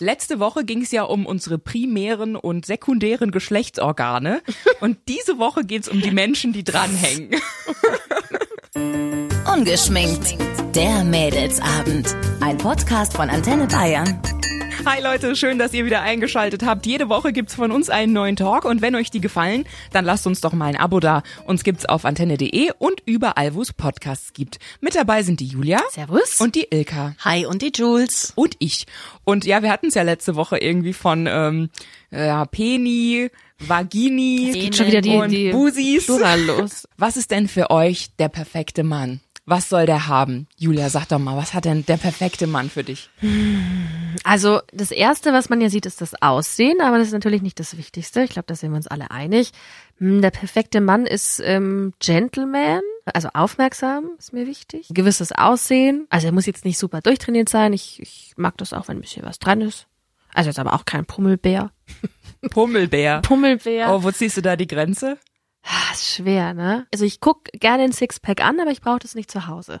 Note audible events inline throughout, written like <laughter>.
Letzte Woche ging es ja um unsere primären und sekundären Geschlechtsorgane. <laughs> Und diese Woche geht es um die Menschen, die dranhängen. Ungeschminkt. Der Mädelsabend. Ein Podcast von Antenne Bayern. Hi Leute, schön, dass ihr wieder eingeschaltet habt. Jede Woche gibt's von uns einen neuen Talk und wenn euch die gefallen, dann lasst uns doch mal ein Abo da. Uns gibt's auf antenne.de und überall, wo es Podcasts gibt. Mit dabei sind die Julia. Servus. Und die Ilka. Hi und die Jules. Und ich. Und ja, wir hatten es ja letzte Woche irgendwie von ähm, ja, Peni, Vagini geht schon wieder die, und die Busis. Los. Was ist denn für euch der perfekte Mann? Was soll der haben? Julia, sag doch mal, was hat denn der perfekte Mann für dich? Also das Erste, was man ja sieht, ist das Aussehen, aber das ist natürlich nicht das Wichtigste. Ich glaube, da sind wir uns alle einig. Hm, Der perfekte Mann ist ähm, Gentleman, also aufmerksam ist mir wichtig. Gewisses Aussehen. Also er muss jetzt nicht super durchtrainiert sein. Ich, ich mag das auch, wenn ein bisschen was dran ist. Also jetzt aber auch kein Pummelbär. Pummelbär. Pummelbär. Oh, wo ziehst du da die Grenze? Ah, ist schwer, ne? Also ich guck gerne ein Sixpack an, aber ich brauche das nicht zu Hause.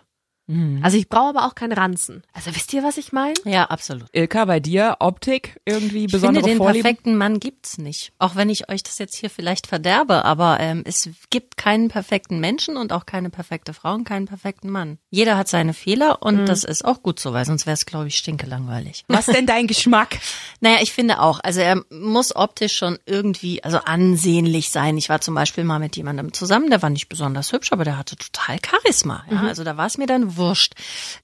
Also ich brauche aber auch keinen Ranzen. Also wisst ihr, was ich meine? Ja, absolut. Ilka, bei dir Optik irgendwie Ich besondere finde, den Vorlieben? perfekten Mann gibt's nicht. Auch wenn ich euch das jetzt hier vielleicht verderbe, aber ähm, es gibt keinen perfekten Menschen und auch keine perfekte Frau und keinen perfekten Mann. Jeder hat seine Fehler und das ist auch gut so, weil sonst wäre es, glaube ich, stinkelangweilig. <laughs> Was denn dein Geschmack? <laughs> Naja, ich finde auch, also er muss optisch schon irgendwie, also ansehnlich sein. Ich war zum Beispiel mal mit jemandem zusammen, der war nicht besonders hübsch, aber der hatte total Charisma. Ja? Also da war es mir dann wurscht.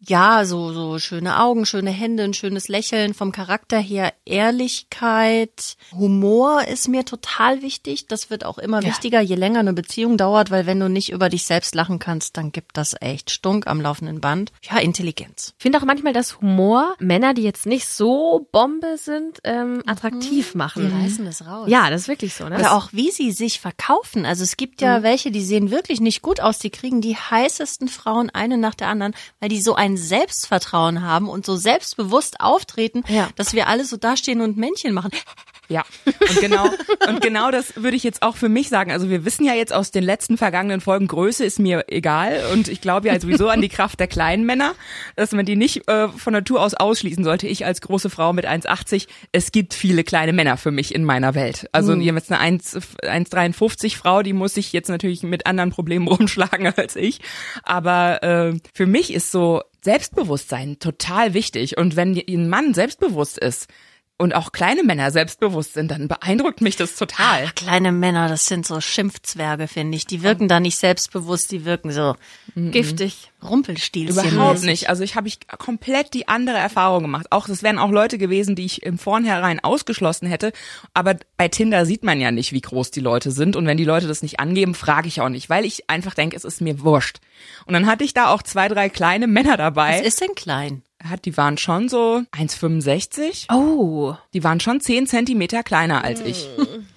Ja, so, so schöne Augen, schöne Hände, ein schönes Lächeln, vom Charakter her Ehrlichkeit, Humor ist mir total wichtig. Das wird auch immer wichtiger, je länger eine Beziehung dauert, weil wenn du nicht über dich selbst lachen kannst, dann gibt das echt Stunk am laufenden Band. Ja, Intelligenz. Ich finde auch manchmal, dass Humor Männer, die jetzt nicht so Bombe sind, ähm, attraktiv machen. Die reißen das raus. Ja, das ist wirklich so. Ne? Oder auch wie sie sich verkaufen. Also es gibt ja welche, die sehen wirklich nicht gut aus. Die kriegen die heißesten Frauen eine nach der anderen, weil die so ein Selbstvertrauen haben und so selbstbewusst auftreten, Ja. dass wir alle so dastehen und Männchen machen. Ja, und genau, und genau das würde ich jetzt auch für mich sagen. Also wir wissen ja jetzt aus den letzten vergangenen Folgen, Größe ist mir egal und ich glaube ja sowieso an die Kraft der kleinen Männer, dass man die nicht äh, von Natur aus ausschließen sollte. Ich als große Frau mit 1,80, es gibt viele kleine Männer für mich in meiner Welt. Also ihr jetzt eine 1 1,53 Frau, die muss sich jetzt natürlich mit anderen Problemen <laughs> rumschlagen als ich. Aber äh, für mich ist so Selbstbewusstsein total wichtig. Und wenn ein Mann selbstbewusst ist, und auch kleine Männer selbstbewusst sind, dann beeindruckt mich das total. Ach, kleine Männer, das sind so Schimpfzwerge, finde ich. Die wirken da nicht selbstbewusst, die wirken so giftig. Rumpelstilzchen. Überhaupt nicht. Also ich habe ich komplett die andere Erfahrung gemacht. Auch das wären auch Leute gewesen, die ich im Vornherein ausgeschlossen hätte. Aber bei Tinder sieht man ja nicht, wie groß die Leute sind. Und wenn die Leute das nicht angeben, frage ich auch nicht, weil ich einfach denke, es ist mir wurscht. Und dann hatte ich da auch zwei, drei kleine Männer Was dabei. ist denn klein? Hat, die waren schon so 1,65. Oh. Die waren schon 10 Zentimeter kleiner als ich.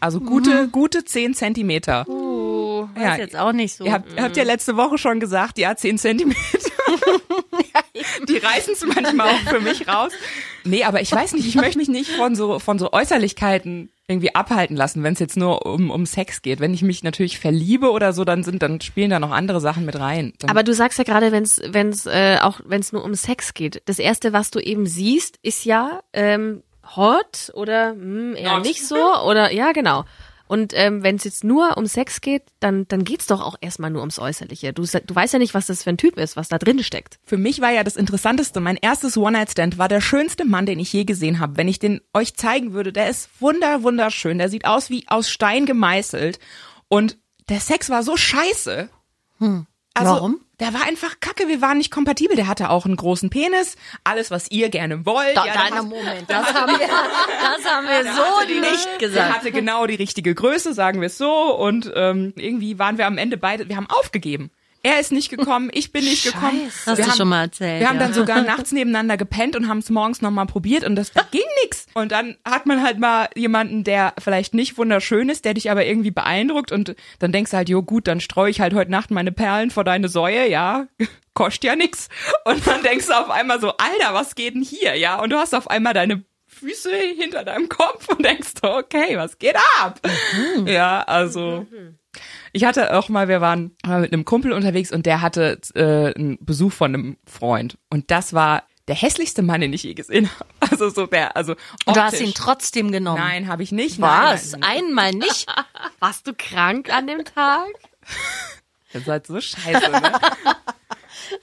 Also gute, gute 10 Zentimeter. Oh. Weiß Ja, jetzt auch nicht so. Ihr habt, ihr habt ja letzte Woche schon gesagt, ja, 10 Zentimeter. <laughs> Die reißen es manchmal auch für mich raus. Nee, aber ich weiß nicht, ich möchte mich nicht von so, von so Äußerlichkeiten irgendwie abhalten lassen, wenn es jetzt nur um, um Sex geht. Wenn ich mich natürlich verliebe oder so, dann sind, dann spielen da noch andere Sachen mit rein. Dann, Aber du sagst ja gerade, wenn es wenn's, äh, auch wenn es nur um Sex geht. Das erste, was du eben siehst, ist ja ähm, hot oder hm, eher Hot. nicht so oder ja genau. Und ähm, wenn es jetzt nur um Sex geht, dann dann geht's doch auch erstmal nur ums Äußerliche. Du, du weißt ja nicht, was das für ein Typ ist, was da drin steckt. Für mich war ja das Interessanteste, mein erstes One-Night-Stand war der schönste Mann, den ich je gesehen habe. Wenn ich den euch zeigen würde, der ist wunder, wunderschön. Der sieht aus wie aus Stein gemeißelt. Und der Sex war so scheiße. Also, Warum? Der war einfach kacke, wir waren nicht kompatibel. Der hatte auch einen großen Penis, alles, was ihr gerne wollt. Da, Ja, da, der hat- Moment, das haben wir, das haben wir der so die- nicht Der gesagt. hatte genau die richtige Größe, sagen wir es so. Und ähm, irgendwie waren wir am Ende beide, wir haben aufgegeben. Er ist nicht gekommen, ich bin nicht gekommen. Das hast wir du haben, schon mal erzählt. Wir haben ja. dann sogar nachts nebeneinander gepennt und haben es morgens nochmal probiert und das ging nix. Und dann hat man halt mal jemanden, der vielleicht nicht wunderschön ist, der dich aber irgendwie beeindruckt und dann denkst du halt, jo gut, dann streue ich halt heute Nacht meine Perlen vor deine Säue, ja, <laughs> kostet ja nix. Und dann denkst du auf einmal so, Alter, was geht denn hier, ja? Und du hast auf einmal deine Füße hinter deinem Kopf und denkst okay, was geht ab? Ja, also ich hatte auch mal, wir waren mal mit einem Kumpel unterwegs und der hatte äh, einen Besuch von einem Freund und das war der hässlichste Mann, den ich je gesehen habe. <laughs> Also so der, also Und du hast optisch. ihn trotzdem genommen. Nein, habe ich nicht. Was? Nein, nein, Einmal nicht? <laughs> Warst du krank an dem Tag? <laughs> Ihr seid so scheiße, ne?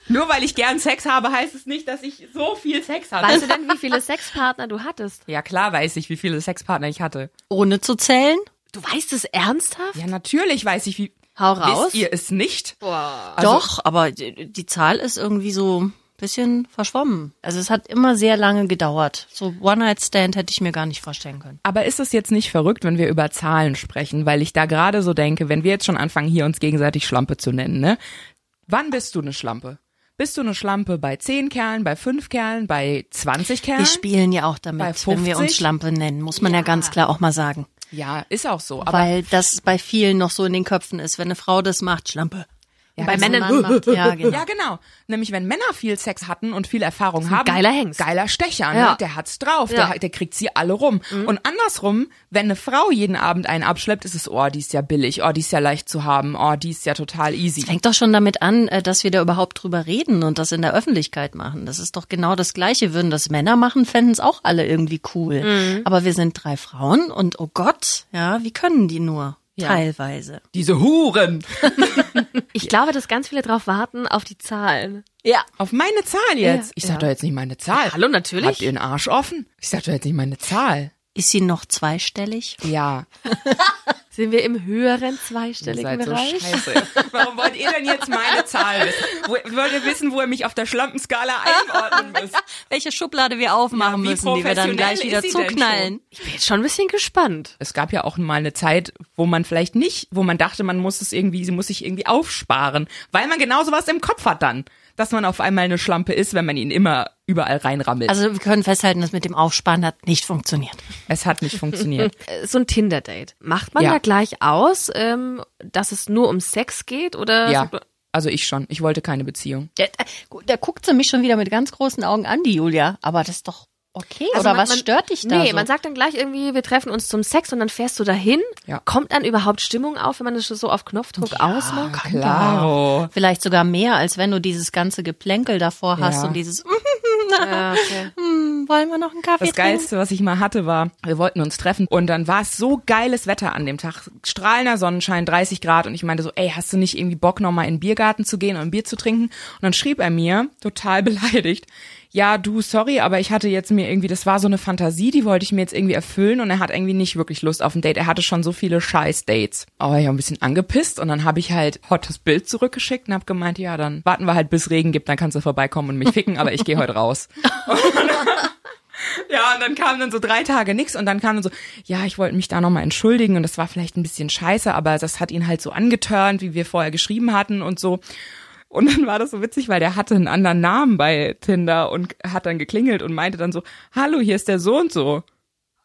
Nur weil ich gern Sex habe, heißt es nicht, dass ich so viel Sex hatte. Weißt du denn, wie viele Sexpartner du hattest? Ja, klar weiß ich, wie viele Sexpartner ich hatte. Ohne zu zählen? Du weißt es ernsthaft? Ja, natürlich weiß ich, wie. Hau raus. Wisst ihr es nicht? Doch, aber die die Zahl ist irgendwie so ein bisschen verschwommen. Also es hat immer sehr lange gedauert. So One-Night-Stand hätte ich mir gar nicht vorstellen können. Aber ist es jetzt nicht verrückt, wenn wir über Zahlen sprechen? Weil ich da gerade so denke, wenn wir jetzt schon anfangen, hier uns gegenseitig Schlampe zu nennen, ne? Wann bist du eine Schlampe? Bist du eine Schlampe bei 10 Kerlen, bei 5 Kerlen, bei 20 Kerlen? Wir spielen ja auch damit, wenn wir uns 50? Schlampe nennen, muss man ja, ganz klar auch mal sagen. Ja, ist auch so. Aber Weil das bei vielen noch so in den Köpfen ist. Wenn eine Frau das macht, Schlampe. Ja, bei das- Männern- macht, ja, genau. Ja, genau. Nämlich wenn Männer viel Sex hatten und viel Erfahrung haben. geiler Hengst. Geiler Stecher, ne? Ja. Der hat's drauf. Ja. Der, der kriegt sie alle rum. Und andersrum, wenn eine Frau jeden Abend einen abschleppt, ist es, oh, die ist ja billig, oh, die ist ja leicht zu haben, oh, die ist ja total easy. Fängt doch schon damit an, äh, dass wir da überhaupt drüber reden und das in der Öffentlichkeit machen. Das ist doch genau das Gleiche. Würden das Männer machen, fänden es auch alle irgendwie cool. Aber wir sind drei Frauen und oh Gott, ja, wie können die nur? Ja. Teilweise. Diese Huren. <laughs> Ich glaube, dass ganz viele drauf warten auf die Zahlen. Ja. Auf meine Zahl jetzt. Ja, ich sag ja. doch jetzt nicht meine Zahl. Hallo, natürlich. Habt ihr den Arsch offen? Ich sag doch jetzt nicht meine Zahl. Ist sie noch zweistellig? Ja. <laughs> Sind wir im höheren Ihr zweistelligen seid so Bereich? scheiße. Warum wollt ihr denn jetzt meine Zahl wissen? Wo, wollt ihr wissen, wo ihr mich auf der Schlampenskala einordnen <laughs> müsst? Welche Schublade wir aufmachen Ja, müssen, die wir dann gleich wieder zuknallen. Ich bin jetzt schon ein bisschen gespannt. Es gab ja auch mal eine Zeit, wo man vielleicht nicht, wo man dachte, man muss es irgendwie, sie muss sich irgendwie aufsparen, weil man genau sowas im Kopf hat dann, dass man auf einmal eine Schlampe ist, wenn man ihn immer überall reinrammelt. Also wir können festhalten, dass mit dem Aufsparen hat nicht funktioniert. es hat nicht funktioniert. <laughs> Äh, So ein Tinder-Date. Macht man Ja. da gleich aus, ähm, dass es nur um Sex geht oder? ja. sagt man- Also ich schon. Ich wollte keine Beziehung. Da, da guckt sie mich schon wieder mit ganz großen Augen an, die Julia. Aber das ist doch okay. Also Oder man- was man- stört dich da? Nee, so? man sagt dann gleich irgendwie, wir treffen uns zum Sex und dann fährst du dahin. Ja. Kommt dann überhaupt Stimmung auf, wenn man das so auf Knopfdruck ausmacht? Klaro. Vielleicht sogar mehr, als wenn du dieses ganze Geplänkel davor hast Ja. und dieses, Ja, <laughs> okay. "Mm, wollen wir noch einen Kaffee Das trinken? Geilste, was ich mal hatte, war, wir wollten uns treffen und dann war es so geiles Wetter an dem Tag. Strahlender Sonnenschein, 30 Grad und ich meinte so, ey, hast du nicht irgendwie Bock, nochmal in den Biergarten zu gehen und ein Bier zu trinken? Und dann schrieb er mir, total <laughs> beleidigt, ja, du, sorry, aber ich hatte jetzt mir irgendwie, das war so eine Fantasie, die wollte ich mir jetzt irgendwie erfüllen und er hat irgendwie nicht wirklich Lust auf ein Date. Er hatte schon so viele Scheiß-Dates. Aber ich war ein bisschen angepisst und dann habe ich halt hot das Bild zurückgeschickt und habe gemeint, ja, dann warten wir halt bis Regen gibt, dann kannst du vorbeikommen und mich ficken, aber ich gehe heute raus. <laughs> Ja, und dann kam dann so drei Tage nix und dann kam dann so, ja, ich wollte mich da nochmal entschuldigen und das war vielleicht ein bisschen scheiße, aber das hat ihn halt so angeturnt, wie wir vorher geschrieben hatten und so. Und dann war das so witzig, weil der hatte einen anderen Namen bei Tinder und hat dann geklingelt und meinte dann so, hallo, hier ist der so und so.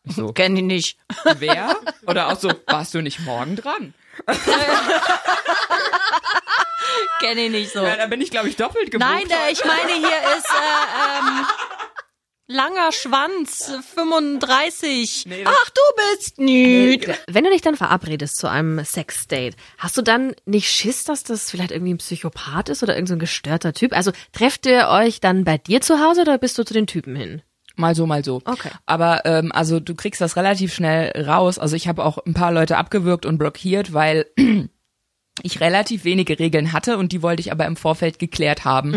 Ich so, Kenn ich nicht. wer? Oder auch so, warst du nicht morgen dran? <laughs> Kenn ich nicht so. Ja, da bin ich, glaube ich, doppelt gebucht. Nein, äh, ich meine, hier ist äh, ähm, langer Schwanz, 35. Nee, Ach, du bist nüt. Wenn du dich dann verabredest zu einem Sexdate, hast du dann nicht Schiss, dass das vielleicht irgendwie ein Psychopath ist oder irgendein so ein gestörter Typ? Also trefft ihr euch dann bei dir zu Hause oder bist du zu den Typen hin? Mal so, mal so. Okay. Aber ähm, also du kriegst das relativ schnell raus. Also ich habe auch ein paar Leute abgewürgt und blockiert, weil ich relativ wenige Regeln hatte und die wollte ich aber im Vorfeld geklärt haben.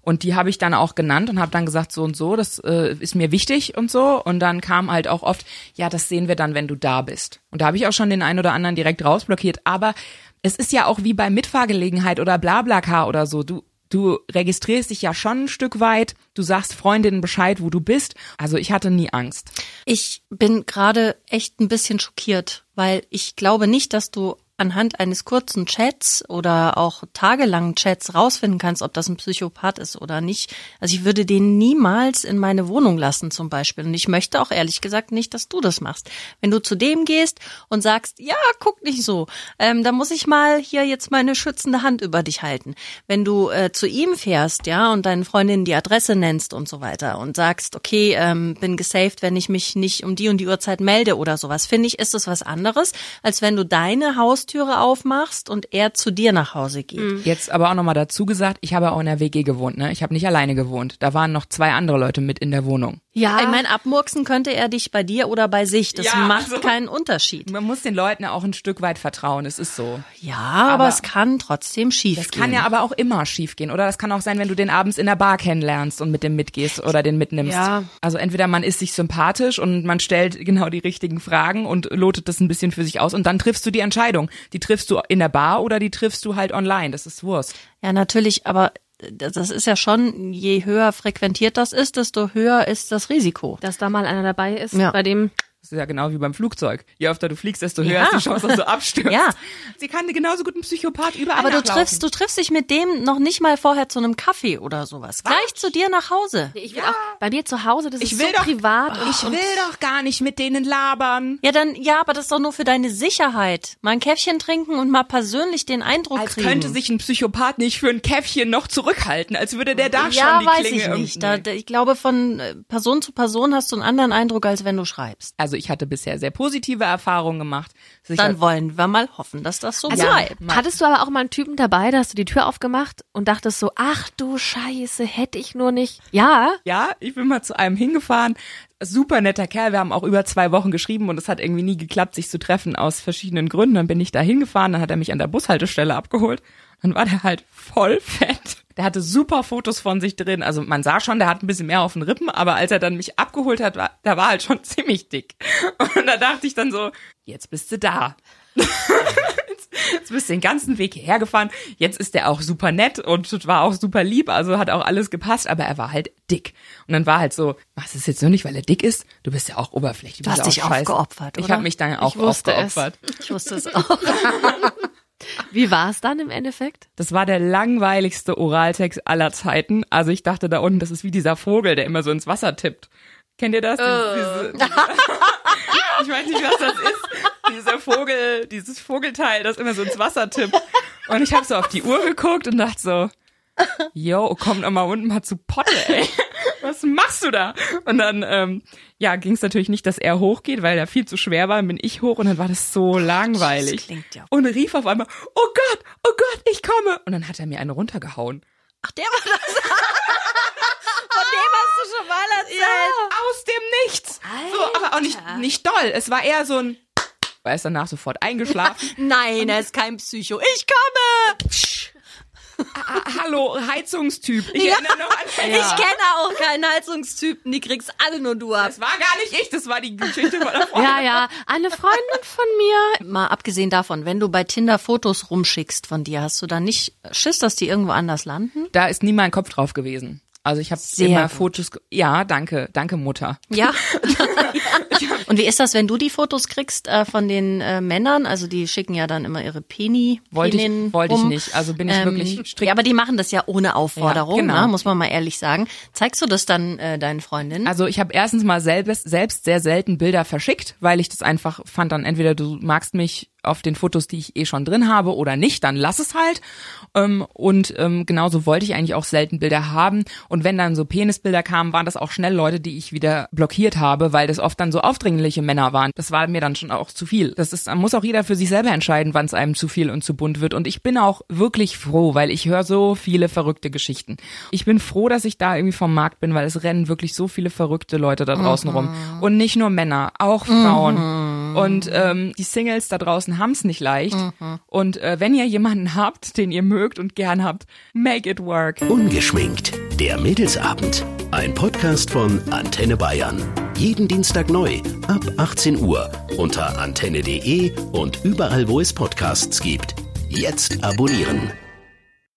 Und die habe ich dann auch genannt und habe dann gesagt, so und so, das äh, ist mir wichtig und so. Und dann kam halt auch oft, ja, das sehen wir dann, wenn du da bist. Und da habe ich auch schon den einen oder anderen direkt rausblockiert. Aber es ist ja auch wie bei Mitfahrgelegenheit oder Blablacar oder so. Du Du registrierst dich ja schon ein Stück weit, du sagst Freundinnen Bescheid, wo du bist. Also ich hatte nie Angst. Ich bin gerade echt ein bisschen schockiert, weil ich glaube nicht, dass du anhand eines kurzen Chats oder auch tagelangen Chats rausfinden kannst, ob das ein Psychopath ist oder nicht. Also ich würde den niemals in meine Wohnung lassen zum Beispiel. Und ich möchte auch ehrlich gesagt nicht, dass du das machst. Wenn du zu dem gehst und sagst, ja, guck nicht so, ähm, dann muss ich mal hier jetzt meine schützende Hand über dich halten. Wenn du äh, zu ihm fährst, ja, und deinen Freundinnen die Adresse nennst und so weiter und sagst, okay, ähm, bin gesaved, wenn ich mich nicht um die und die Uhrzeit melde oder sowas, finde ich, ist das was anderes, als wenn du deine Haustür Haustüre aufmachst und er zu dir nach Hause geht. Jetzt aber auch nochmal dazu gesagt, ich habe auch in der WG gewohnt, ne? Ich habe nicht alleine gewohnt. Da waren noch zwei andere Leute mit in der Wohnung. Ja, Ich meine, abmurksen könnte er dich bei dir oder bei sich. Das Ja, macht also- keinen Unterschied. Man muss den Leuten auch ein Stück weit vertrauen, es ist so. Ja, aber, Aber- es kann trotzdem schief Das gehen. kann ja aber auch immer schiefgehen. Oder das kann auch sein, wenn du den abends in der Bar kennenlernst und mit dem mitgehst oder den mitnimmst. Ja. Also entweder man ist sich sympathisch und man stellt genau die richtigen Fragen und lotet das ein bisschen für sich aus und dann triffst du die Entscheidung. Die triffst du in der Bar oder die triffst du halt online. Das ist Wurst. Ja, natürlich, aber das ist ja schon, je höher frequentiert das ist, desto höher ist das Risiko. dass da mal einer dabei ist, Ja. bei dem ist ja genau wie beim Flugzeug. Je öfter du fliegst, desto höher Ja. ist die Chance, dass du abstürzt. Ja. Sie kann dir genauso gut einen Psychopath überall Aber du triffst, du triffst dich mit dem noch nicht mal vorher zu einem Kaffee oder sowas. Gleich zu dir nach Hause. ich will auch bei mir zu Hause, das Ich ist will so doch- privat und, Ich und will doch gar nicht mit denen labern. Ja, dann, ja, aber das ist doch nur für deine Sicherheit. Mal ein Käffchen trinken und mal persönlich den Eindruck Als kriegen. könnte sich ein Psychopath nicht für ein Käffchen noch zurückhalten, als würde der da ja, schon die weiß Klinge ich nicht. Da, irgendwie- da, ich glaube, von äh, Person zu Person hast du einen anderen Eindruck, als wenn du schreibst. Also ich hatte bisher sehr positive Erfahrungen gemacht. Sicher, Dann wollen wir mal hoffen, dass das so Also, bleibt. hattest du aber auch mal einen Typen dabei, da hast du die Tür aufgemacht und dachtest so, ach du Scheiße, hätte ich nur nicht. Ja, ja, ich bin mal zu einem hingefahren. Super netter Kerl. Wir haben auch über zwei Wochen geschrieben und es hat irgendwie nie geklappt, sich zu treffen aus verschiedenen Gründen. Dann bin ich da hingefahren, dann hat er mich an der Bushaltestelle abgeholt. Dann war der halt voll fett. Der hatte super Fotos von sich drin. Also man sah schon, der hat ein bisschen mehr auf den Rippen, aber als er dann mich abgeholt hat, war, der war halt schon <laughs> ziemlich dick. Und da dachte ich dann so, jetzt bist du da. <laughs> Jetzt bist du den ganzen Weg hierher gefahren. Jetzt ist der auch super nett und war auch super lieb, also hat auch alles gepasst, aber er war halt dick. Und dann war halt so, machst es jetzt nur nicht, weil er dick ist? Du bist ja auch oberflächlich. Du hast dich auch scheiße. aufgeopfert, Ich oder? habe mich dann auch Ich wusste es. aufgeopfert. Ich wusste es auch. <laughs> wie war es dann im Endeffekt? Das war der langweiligste Oraltext aller Zeiten. Also ich dachte da unten, das ist wie dieser Vogel, der immer so ins Wasser tippt. Kennt ihr das? Diese, <laughs> ich weiß nicht, was das ist. Dieser Vogel, dieses Vogelteil, das immer so ins Wasser tippt. Und ich habe so auf die Uhr geguckt und dachte so, yo, komm doch mal unten mal zu Potte, ey. <laughs> Was machst du da? Und dann, ähm, ja, ging es natürlich nicht, dass er hochgeht, weil er viel zu schwer war. Dann bin ich hoch und dann war das so langweilig. Das klingt ja- Und rief auf einmal, oh Gott, oh Gott, ich komme. Und dann hat er mir eine runtergehauen. Ach, der war das. <laughs> Von dem hast du schon mal erzählt. Aus dem Nichts. So, aber auch nicht, nicht doll. Es war eher so ein, war ist danach sofort eingeschlafen. <laughs> Nein, er ist kein Psycho. Ich komme. Ah, hallo, Heizungstyp. Ich Ja. erinnere noch an Ich kenne auch keinen Heizungstypen. Die kriegst alle nur du ab. Das war gar nicht ich, das war die Geschichte der <laughs> Freundin. Ja, ja, eine Freundin von mir. Mal abgesehen davon, wenn du bei Tinder Fotos rumschickst von dir, hast du dann nicht Schiss, dass die irgendwo anders landen? Da ist nie mein Kopf drauf gewesen. Also ich habe immer gut. Fotos. Ja, danke, danke Mutter. Ja. <laughs> Und wie ist das, wenn du die Fotos kriegst äh, von den äh, Männern? Also die schicken ja dann immer ihre Peni. Wollte ich- Penen wollte ich nicht. Also bin ich wirklich strikt- Ja, aber die machen das ja ohne Aufforderung, Ja, genau. ne? muss man mal ehrlich sagen. Zeigst du das dann äh, deinen Freundinnen? Also ich habe erstens mal selbst, selbst sehr selten Bilder verschickt, weil ich das einfach fand dann entweder du magst mich auf den Fotos, die ich eh schon drin habe oder nicht, dann lass es halt. Ähm, und ähm, genauso wollte ich eigentlich auch selten Bilder haben. Und wenn dann so Penisbilder kamen, waren das auch schnell Leute, die ich wieder blockiert habe, weil das oft dann so aufdringliche Männer waren. Das war mir dann schon auch zu viel. Das ist, muss auch jeder für sich selber entscheiden, wann es einem zu viel und zu bunt wird. Und ich bin auch wirklich froh, weil ich höre so viele verrückte Geschichten. Ich bin froh, dass ich da irgendwie vom Markt bin, weil es rennen wirklich so viele verrückte Leute da draußen rum. Und nicht nur Männer, auch Frauen. Und ähm, die Singles da draußen haben es nicht leicht. Und äh, wenn ihr jemanden habt, den ihr mögt und gern habt, make it work. Ungeschminkt. Der Mädelsabend. Ein Podcast von Antenne Bayern. Jeden Dienstag neu ab 18 Uhr unter antenne.de und überall, wo es Podcasts gibt. Jetzt abonnieren.